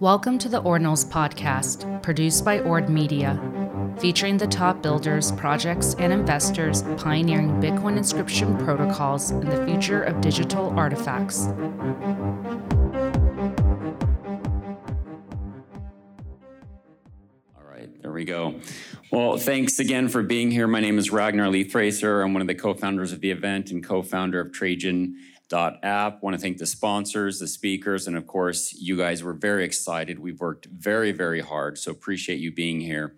Welcome to the Ordinals podcast, produced by Ord Media, featuring the top builders, projects, and investors pioneering Bitcoin inscription protocols and the future of digital artifacts. All right, there we go. Well, thanks again for being here. My name is Ragnar Lifthrasir. I'm one of the co-founders of the event and co-founder of Trajan app. Want to thank the sponsors, the speakers, and of course, you guys were very excited. We've worked very, very hard, so appreciate you being here.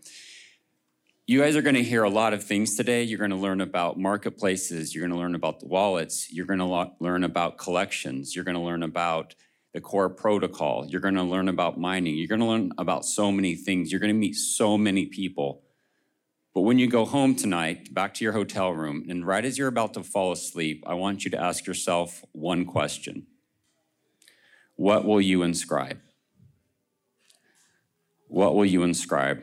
You guys are going to hear a lot of things today. You're going to learn about marketplaces. You're going to learn about the wallets. You're going to learn about collections. You're going to learn about the core protocol. You're going to learn about mining. You're going to learn about so many things. You're going to meet so many people. But when you go home tonight, back to your hotel room, and right as you're about to fall asleep, I want you to ask yourself one question What will you inscribe? What will you inscribe?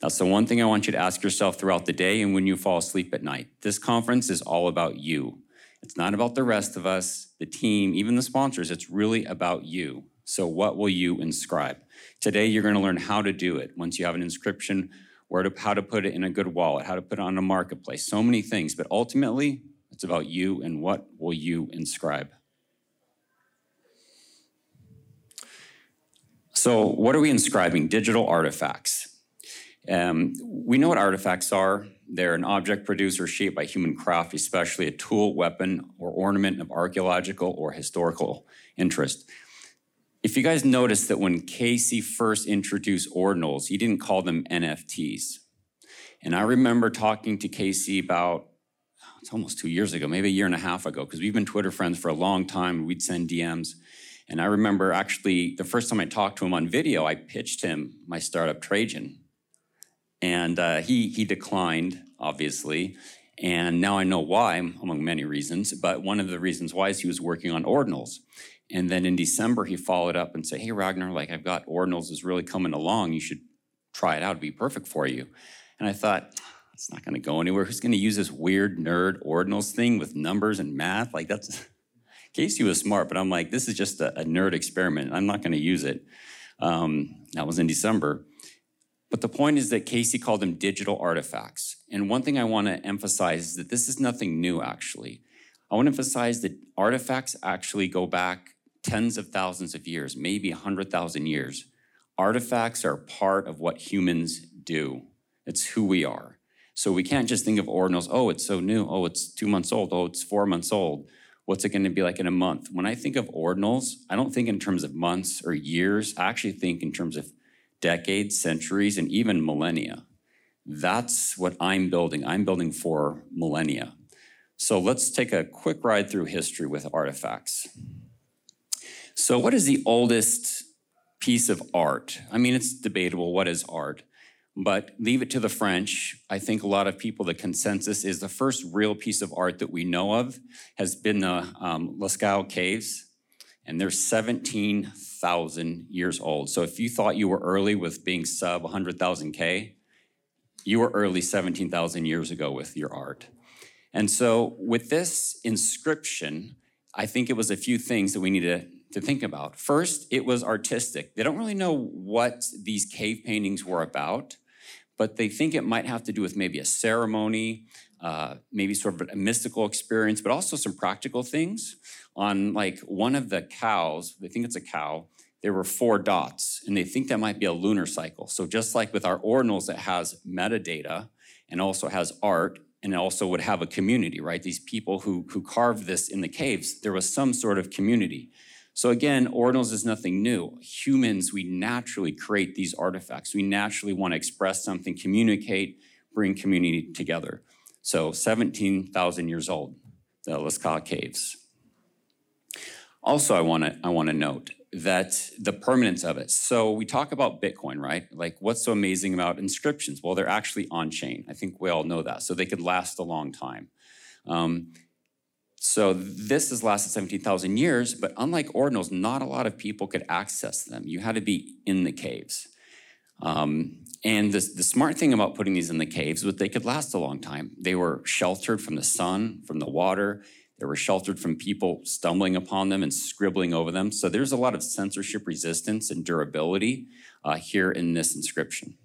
That's the one thing I want you to ask yourself throughout the day and when you fall asleep at night. This conference is all about you. It's not about the rest of us, the team, even the sponsors. It's really about you. So, what will you inscribe? Today, you're going to learn how to do it. Once you have an inscription, where to, how to put it in a good wallet, how to put it on a marketplace, so many things. But ultimately, it's about you and what will you inscribe. So, what are we inscribing? Digital artifacts. Um, we know what artifacts are. They're an object produced or shaped by human craft, especially a tool, weapon, or ornament of archaeological or historical interest. If you guys noticed that when Casey first introduced ordinals, he didn't call them NFTs. And I remember talking to Casey about, it's almost two years ago, maybe a year and a half ago, because we've been Twitter friends for a long time. We'd send DMs. And I remember actually the first time I talked to him on video, I pitched him my startup Trajan. And uh, he, he declined, obviously. And now I know why, among many reasons. But one of the reasons why is he was working on ordinals. And then in December, he followed up and said, Hey, Ragnar, like I've got ordinals is really coming along. You should try it out. It'd be perfect for you. And I thought, it's not going to go anywhere. Who's going to use this weird nerd ordinals thing with numbers and math? Like that's, Casey was smart, but I'm like, this is just a, a nerd experiment. I'm not going to use it. Um, that was in December. But the point is that Casey called them digital artifacts. And one thing I want to emphasize is that this is nothing new, actually. I want to emphasize that artifacts actually go back tens of thousands of years, maybe 100,000 years. Artifacts are part of what humans do, it's who we are. So we can't just think of ordinals, oh, it's so new, oh, it's two months old, oh, it's four months old. What's it going to be like in a month? When I think of ordinals, I don't think in terms of months or years. I actually think in terms of decades, centuries, and even millennia. That's what I'm building. I'm building for millennia. So let's take a quick ride through history with artifacts. So, what is the oldest piece of art? I mean, it's debatable what is art, but leave it to the French. I think a lot of people, the consensus is the first real piece of art that we know of has been the um, Lascaux Caves, and they're 17,000 years old. So, if you thought you were early with being sub 100,000 K, you were early 17,000 years ago with your art. And so, with this inscription, I think it was a few things that we need to to think about. First, it was artistic. They don't really know what these cave paintings were about, but they think it might have to do with maybe a ceremony, uh, maybe sort of a mystical experience, but also some practical things. On like one of the cows, they think it's a cow, there were four dots, and they think that might be a lunar cycle. So just like with our ordinals that has metadata and also has art, and also would have a community, right? These people who, who carved this in the caves, there was some sort of community. So again, ordinals is nothing new. Humans, we naturally create these artifacts. We naturally want to express something, communicate, bring community together. So 17,000 years old, the Lascaux Caves. Also, I want to I want to note that the permanence of it. So we talk about Bitcoin, right? Like what's so amazing about inscriptions? Well, they're actually on chain. I think we all know that. So they could last a long time. Um, so this has lasted 17,000 years, but unlike ordinals, not a lot of people could access them. You had to be in the caves. Um, and the, the smart thing about putting these in the caves was they could last a long time. They were sheltered from the sun, from the water. They were sheltered from people stumbling upon them and scribbling over them. So there's a lot of censorship resistance and durability uh, here in this inscription.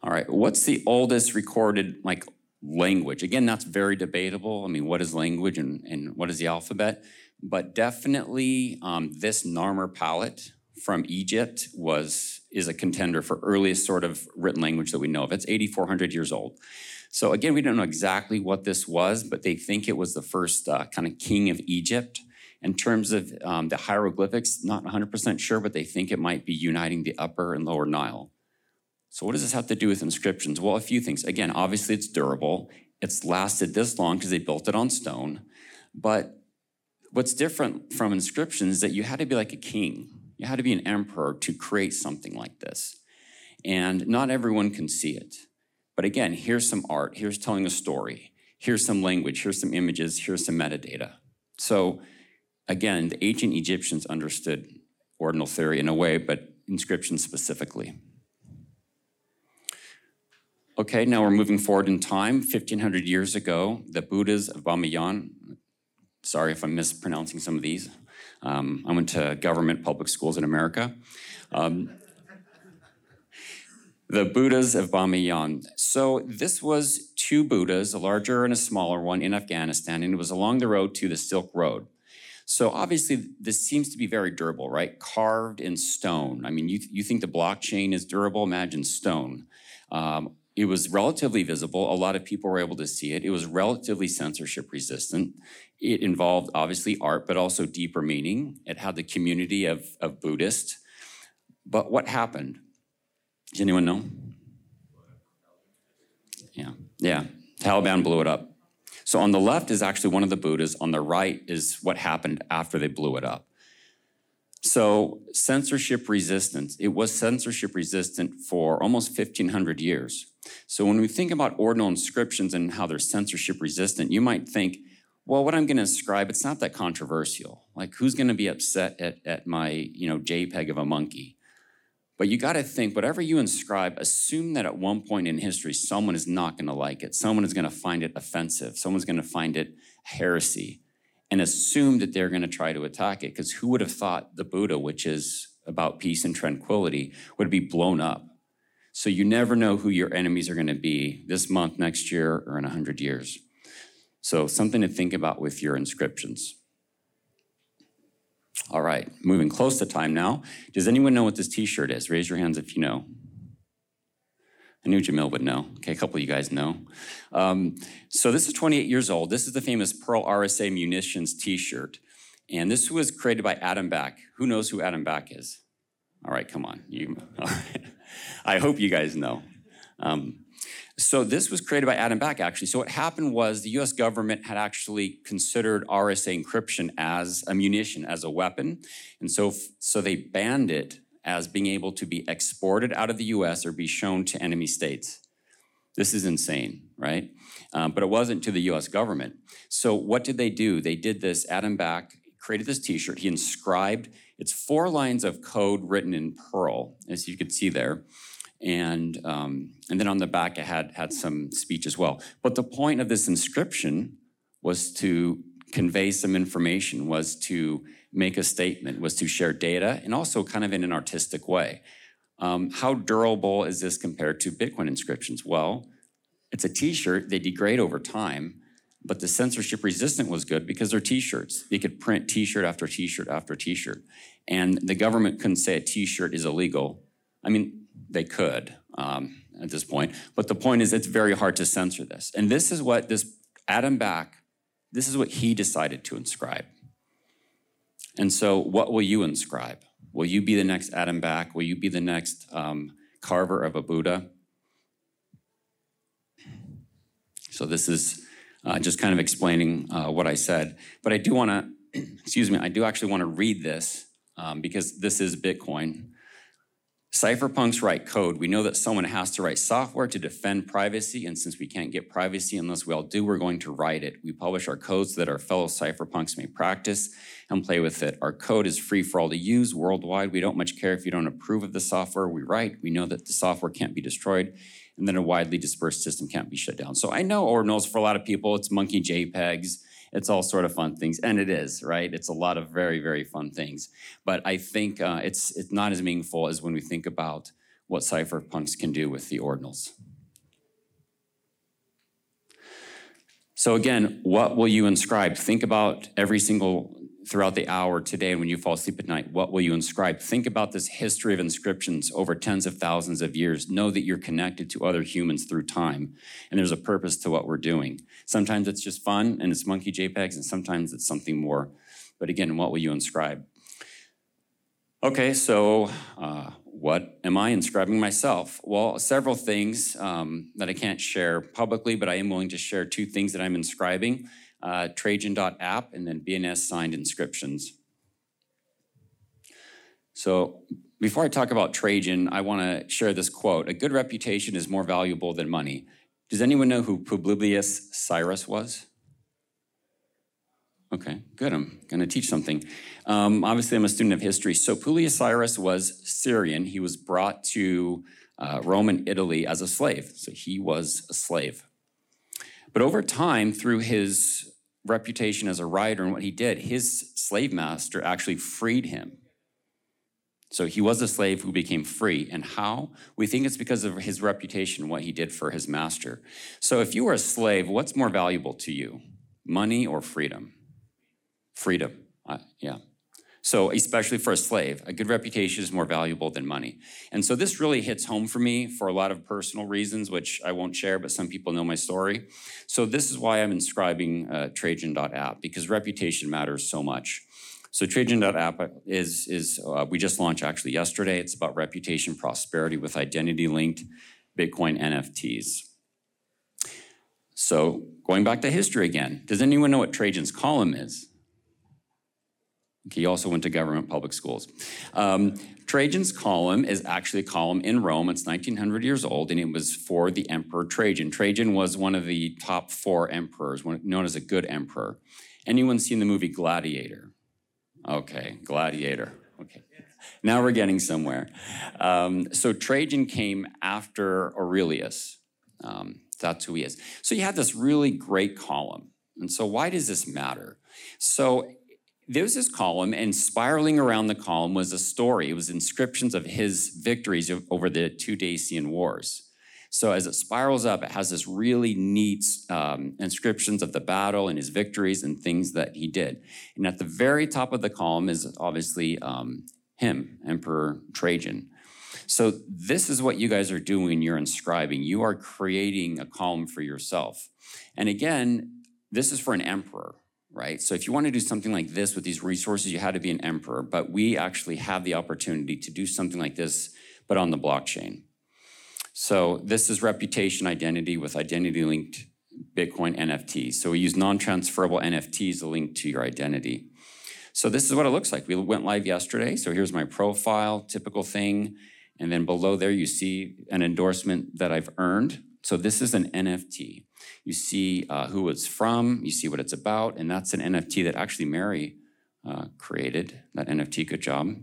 All right, what's the oldest recorded like language? Again, that's very debatable. I mean, what is language and, and what is the alphabet? But definitely um, this Narmer palette from Egypt was is a contender for earliest sort of written language that we know of. It's 8,400 years old. So again, we don't know exactly what this was, but they think it was the first uh, kind of king of Egypt. In terms of um, the hieroglyphics, not 100% sure, but they think it might be uniting the upper and lower Nile. So what does this have to do with inscriptions? Well, a few things. Again, obviously it's durable. It's lasted this long because they built it on stone. But what's different from inscriptions is that you had to be like a king. You had to be an emperor to create something like this. And not everyone can see it. But again, here's some art, here's telling a story, here's some language, here's some images, here's some metadata. So again, the ancient Egyptians understood ordinal theory in a way, but inscriptions specifically. Okay, now we're moving forward in time. 1500 years ago, the Buddhas of Bamiyan, sorry if I'm mispronouncing some of these. Um, I went to government public schools in America. Um, the Buddhas of Bamiyan. So this was two Buddhas, a larger and a smaller one in Afghanistan, and it was along the road to the Silk Road. So obviously, this seems to be very durable, right? Carved in stone. I mean, you, you think the blockchain is durable? Imagine stone. Um, it was relatively visible. A lot of people were able to see it. It was relatively censorship resistant. It involved obviously art, but also deeper meaning. It had the community of, of Buddhists. But what happened? Does anyone know? Yeah, yeah. Taliban blew it up. So on the left is actually one of the Buddhas. On the right is what happened after they blew it up. So censorship resistance, it was censorship resistant for almost 1500 years. So when we think about ordinal inscriptions and how they're censorship resistant, you might think, well, what I'm going to inscribe, it's not that controversial. Like who's going to be upset at, at my, you know, JPEG of a monkey? But you got to think whatever you inscribe, assume that at one point in history, someone is not going to like it. Someone is going to find it offensive. Someone's going to find it heresy and assume that they're going to try to attack it. Because who would have thought the Buddha, which is about peace and tranquility, would be blown up? So you never know who your enemies are going to be this month, next year, or in 100 years. So something to think about with your inscriptions. All right, moving close to time now. Does anyone know what this t-shirt is? Raise your hands if you know. I knew Jamil would know. Okay, a couple of you guys know. Um, so this is 28 years old. This is the famous Perl RSA Munitions t-shirt. And this was created by Adam Back. Who knows who Adam Back is? All right, come on. You. I hope you guys know. Um, so this was created by Adam Back, actually. So what happened was the U.S. government had actually considered RSA encryption as a munition, as a weapon, and so so they banned it as being able to be exported out of the U.S. or be shown to enemy states. This is insane, right? Um, but it wasn't to the U.S. government. So what did they do? They did this. Adam Back created this T-shirt. He inscribed. It's four lines of code written in Perl, as you could see there and um, and then on the back it had had some speech as well. But the point of this inscription was to convey some information, was to make a statement, was to share data, and also kind of in an artistic way. Um, how durable is this compared to Bitcoin inscriptions? Well, it's a T-shirt; they degrade over time. But the censorship resistant was good because they're T-shirts. You could print T-shirt after T-shirt after T-shirt, and the government couldn't say a T-shirt is illegal. I mean, they could um, at this point. But the point is, it's very hard to censor this. And this is what this Adam Back, this is what he decided to inscribe. And so, what will you inscribe? Will you be the next Adam Back? Will you be the next um, carver of a Buddha? So, this is uh, just kind of explaining uh, what I said. But I do want to, excuse me, I do actually want to read this um, because this is Bitcoin. Cypherpunks write code. We know that someone has to write software to defend privacy, and since we can't get privacy unless we all do, we're going to write it. We publish our code so that our fellow cypherpunks may practice and play with it. Our code is free for all to use worldwide. We don't much care if you don't approve of the software we write. We know that the software can't be destroyed, and then a widely dispersed system can't be shut down. So I know ordinals for a lot of people, it's monkey JPEGs, it's all sort of fun things, and it is, right? It's a lot of very, very fun things. But I think uh, it's it's not as meaningful as when we think about what cypherpunks can do with the ordinals. So again, what will you inscribe? Think about every single throughout the hour today and when you fall asleep at night, what will you inscribe? Think about this history of inscriptions over tens of thousands of years. Know that you're connected to other humans through time, and there's a purpose to what we're doing. Sometimes it's just fun and it's monkey JPEGs, and sometimes it's something more. But again, what will you inscribe? Okay, so uh, what am I inscribing myself? Well, several things um, that I can't share publicly, but I am willing to share two things that I'm inscribing uh, Trajan.app and then BNS signed inscriptions. So before I talk about Trajan, I want to share this quote A good reputation is more valuable than money. Does anyone know who Publius Syrus was? Okay, good. I'm going to teach something. Um, obviously, I'm a student of history. So, Publius Syrus was Syrian. He was brought to uh, Rome and Italy as a slave. So, he was a slave. But over time, through his reputation as a writer and what he did, his slave master actually freed him. So he was a slave who became free. And how? We think it's because of his reputation, what he did for his master. So if you were a slave, what's more valuable to you, money or freedom? freedom. Uh, yeah. So, especially for a slave, a good reputation is more valuable than money. And so, this really hits home for me for a lot of personal reasons, which I won't share, but some people know my story. So, this is why I'm inscribing uh, Trajan.app, because reputation matters so much. So, Trajan.app is, is uh, we just launched actually yesterday. It's about reputation prosperity with identity linked Bitcoin NFTs. So, going back to history again, does anyone know what Trajan's column is? He also went to government public schools. Um, Trajan's column is actually a column in Rome. It's 1900 years old, and it was for the Emperor Trajan. Trajan was one of the top four emperors, known as a good emperor. Anyone seen the movie Gladiator? Okay, Gladiator. Okay, now we're getting somewhere. Um, so Trajan came after Aurelius. Um, that's who he is. So you had this really great column. And so why does this matter? So there's this column, and spiraling around the column was a story. It was inscriptions of his victories over the two Dacian Wars. So as it spirals up, it has this really neat um, inscriptions of the battle and his victories and things that he did. And at the very top of the column is obviously um, him, Emperor Trajan. So this is what you guys are doing. You're inscribing. You are creating a column for yourself. And again, this is for an emperor right? So if you want to do something like this with these resources, you had to be an emperor, but we actually have the opportunity to do something like this, but on the blockchain. So this is reputation identity with identity linked Bitcoin NFTs. So we use non-transferable NFTs to link to your identity. So this is what it looks like. We went live yesterday. So here's my profile, typical thing. And then below there, you see an endorsement that I've earned. So this is an NFT. You see uh, who it's from, you see what it's about, and that's an NFT that actually Mary uh, created. That NFT, good job.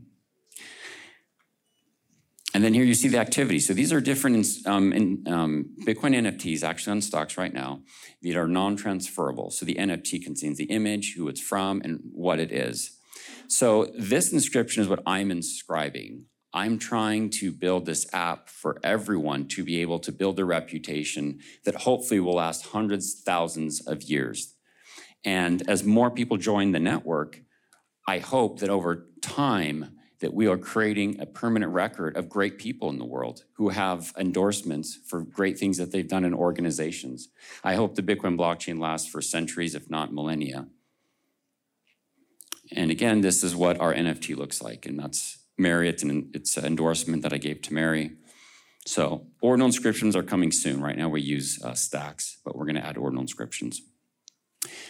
And then here you see the activity. So these are different um, in, um, Bitcoin NFTs actually on Stacks right now that are non-transferable. So the NFT contains the image, who it's from, and what it is. So this inscription is what I'm inscribing. I'm trying to build this app for everyone to be able to build a reputation that hopefully will last hundreds, thousands of years. And as more people join the network, I hope that over time that we are creating a permanent record of great people in the world who have endorsements for great things that they've done in organizations. I hope the Bitcoin blockchain lasts for centuries, if not millennia. And again, this is what our NFT looks like, and that's Mary. It's an, it's endorsement that I gave to Mary. So ordinal inscriptions are coming soon. Right now we use uh, stacks, but we're going to add ordinal inscriptions.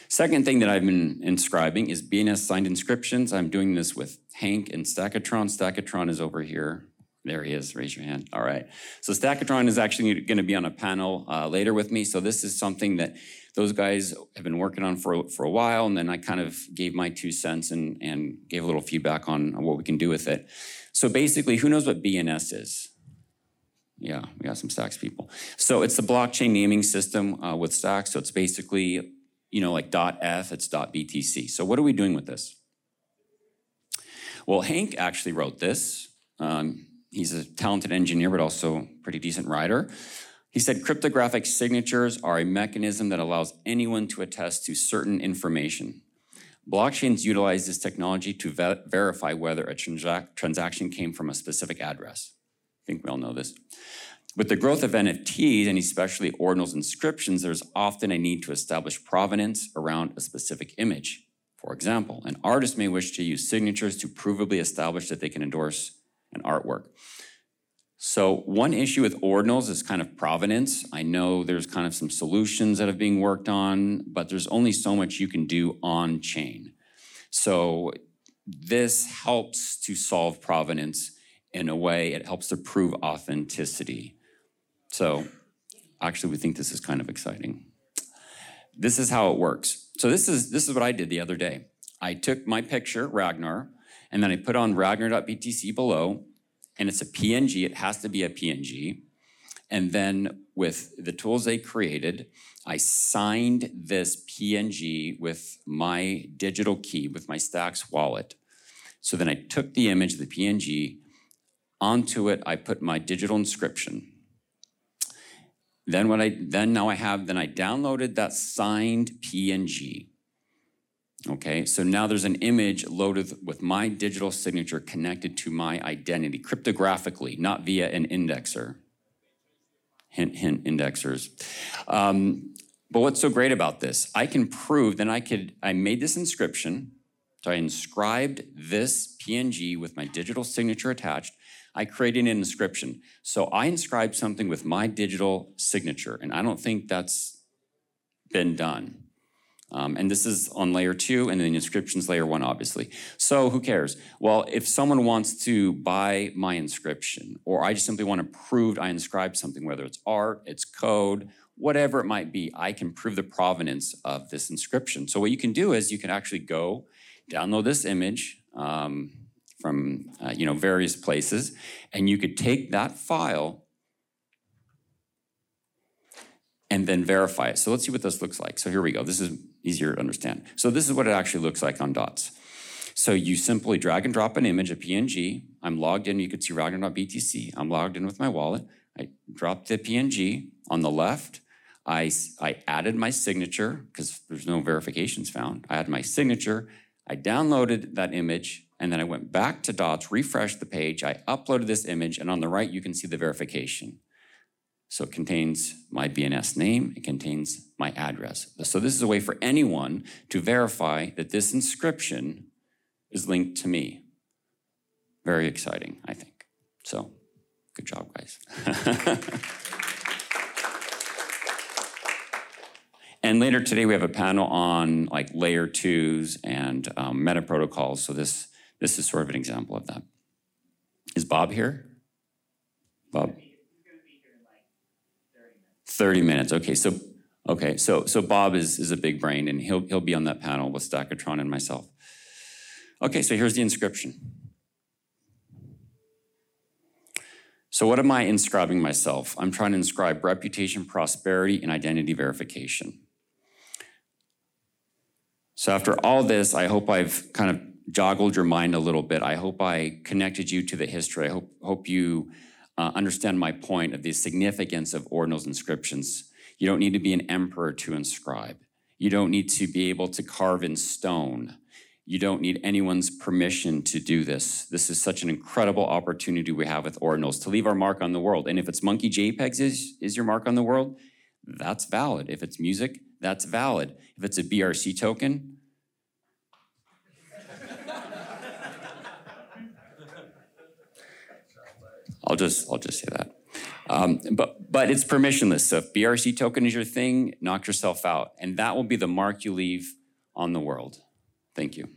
Second thing that I've been inscribing is BNS signed inscriptions. I'm doing this with Hank and Stackatron. Stackatron is over here. There he is. Raise your hand. All right. So Stackatron is actually going to be on a panel uh, later with me. So this is something that those guys have been working on for, for a while. And then I kind of gave my two cents and, and gave a little feedback on, what we can do with it. So basically, who knows what BNS is? Yeah, we got some Stacks people. So it's the blockchain naming system uh, with Stacks. So it's basically, you know, like .eth, it's .btc. So what are we doing with this? Well, Hank actually wrote this. Um, he's a talented engineer, but also pretty decent writer. He said cryptographic signatures are a mechanism that allows anyone to attest to certain information. Blockchains utilize this technology to ve- verify whether a transac- transaction came from a specific address. I think we all know this. With the growth of NFTs, and especially ordinals inscriptions, there's often a need to establish provenance around a specific image. For example, an artist may wish to use signatures to provably establish that they can endorse an artwork. So one issue with ordinals is kind of provenance. I know there's kind of some solutions that are being worked on, but there's only so much you can do on chain. So this helps to solve provenance in a way. It helps to prove authenticity. So actually, we think this is kind of exciting. This is how it works. So this is this is what I did the other day. I took my picture, Ragnar, and then I put on ragnar.btc below, and it's a PNG. It has to be a PNG. And then with the tools they created, I signed this PNG with my digital key, with my Stacks wallet. So then I took the image, the PNG, onto it, I put my digital inscription. Then what I then now I have then I downloaded that signed PNG. Okay, so now there's an image loaded with my digital signature connected to my identity cryptographically, not via an indexer. Hint, hint, indexers. Um, but what's so great about this? I can prove that I could, I made this inscription, so I inscribed this PNG with my digital signature attached. I created an inscription. So I inscribed something with my digital signature, and I don't think that's been done. Um, and this is on layer two, and then the inscription's layer one, obviously. So who cares? Well, if someone wants to buy my inscription, or I just simply want to prove I inscribed something, whether it's art, it's code, whatever it might be, I can prove the provenance of this inscription. So what you can do is you can actually go download this image. Um, from uh, you know various places, and you could take that file and then verify it. So let's see what this looks like. So here we go. This is easier to understand. So this is what it actually looks like on Dots. So you simply drag and drop an image, a PNG. I'm logged in. You can see Ragnar.btc. I'm logged in with my wallet. I drop the PNG on the left. I, I added my signature because there's no verifications found. I had my signature. I downloaded that image and then I went back to Dots, refreshed the page. I uploaded this image, and on the right, you can see the verification. So it contains my BNS name, it contains my address. So this is a way for anyone to verify that this inscription is linked to me. Very exciting, I think. So, good job, guys. and later today, we have a panel on like layer twos and um, meta protocols. So this this is sort of an example of that. Is Bob here? Bob? 30 minutes. Okay, so okay, so so Bob is is a big brain and he'll he'll be on that panel with Stackatron and myself. Okay, so here's the inscription. So what am I inscribing myself? I'm trying to inscribe reputation, prosperity, and identity verification. So after all this, I hope I've kind of joggled your mind a little bit. I hope I connected you to the history. I hope, hope you uh, understand my point of the significance of ordinals inscriptions. You don't need to be an emperor to inscribe. You don't need to be able to carve in stone. You don't need anyone's permission to do this. This is such an incredible opportunity we have with ordinals to leave our mark on the world. And if it's monkey JPEGs is, is your mark on the world, that's valid. If it's music, that's valid. If it's a BRC token, I'll just I'll just say that. Um, but but it's permissionless. So if BRC token is your thing, knock yourself out, and that will be the mark you leave on the world. Thank you.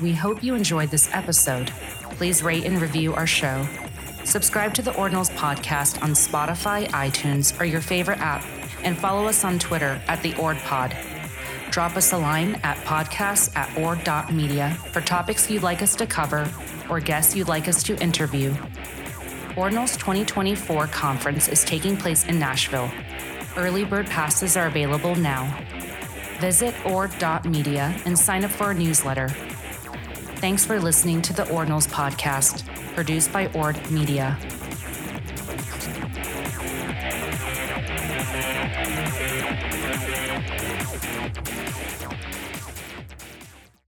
We hope you enjoyed this episode. Please rate and review our show. Subscribe to the Ordinals podcast on Spotify, iTunes, or your favorite app, and follow us on Twitter at the OrdPod. Drop us a line at podcasts at ord.media for topics you'd like us to cover or guests you'd like us to interview. Ordinal's 2024 conference is taking place in Nashville. Early bird passes are available now. Visit ord.media and sign up for our newsletter. Thanks for listening to the Ordinals podcast, produced by Ord Media.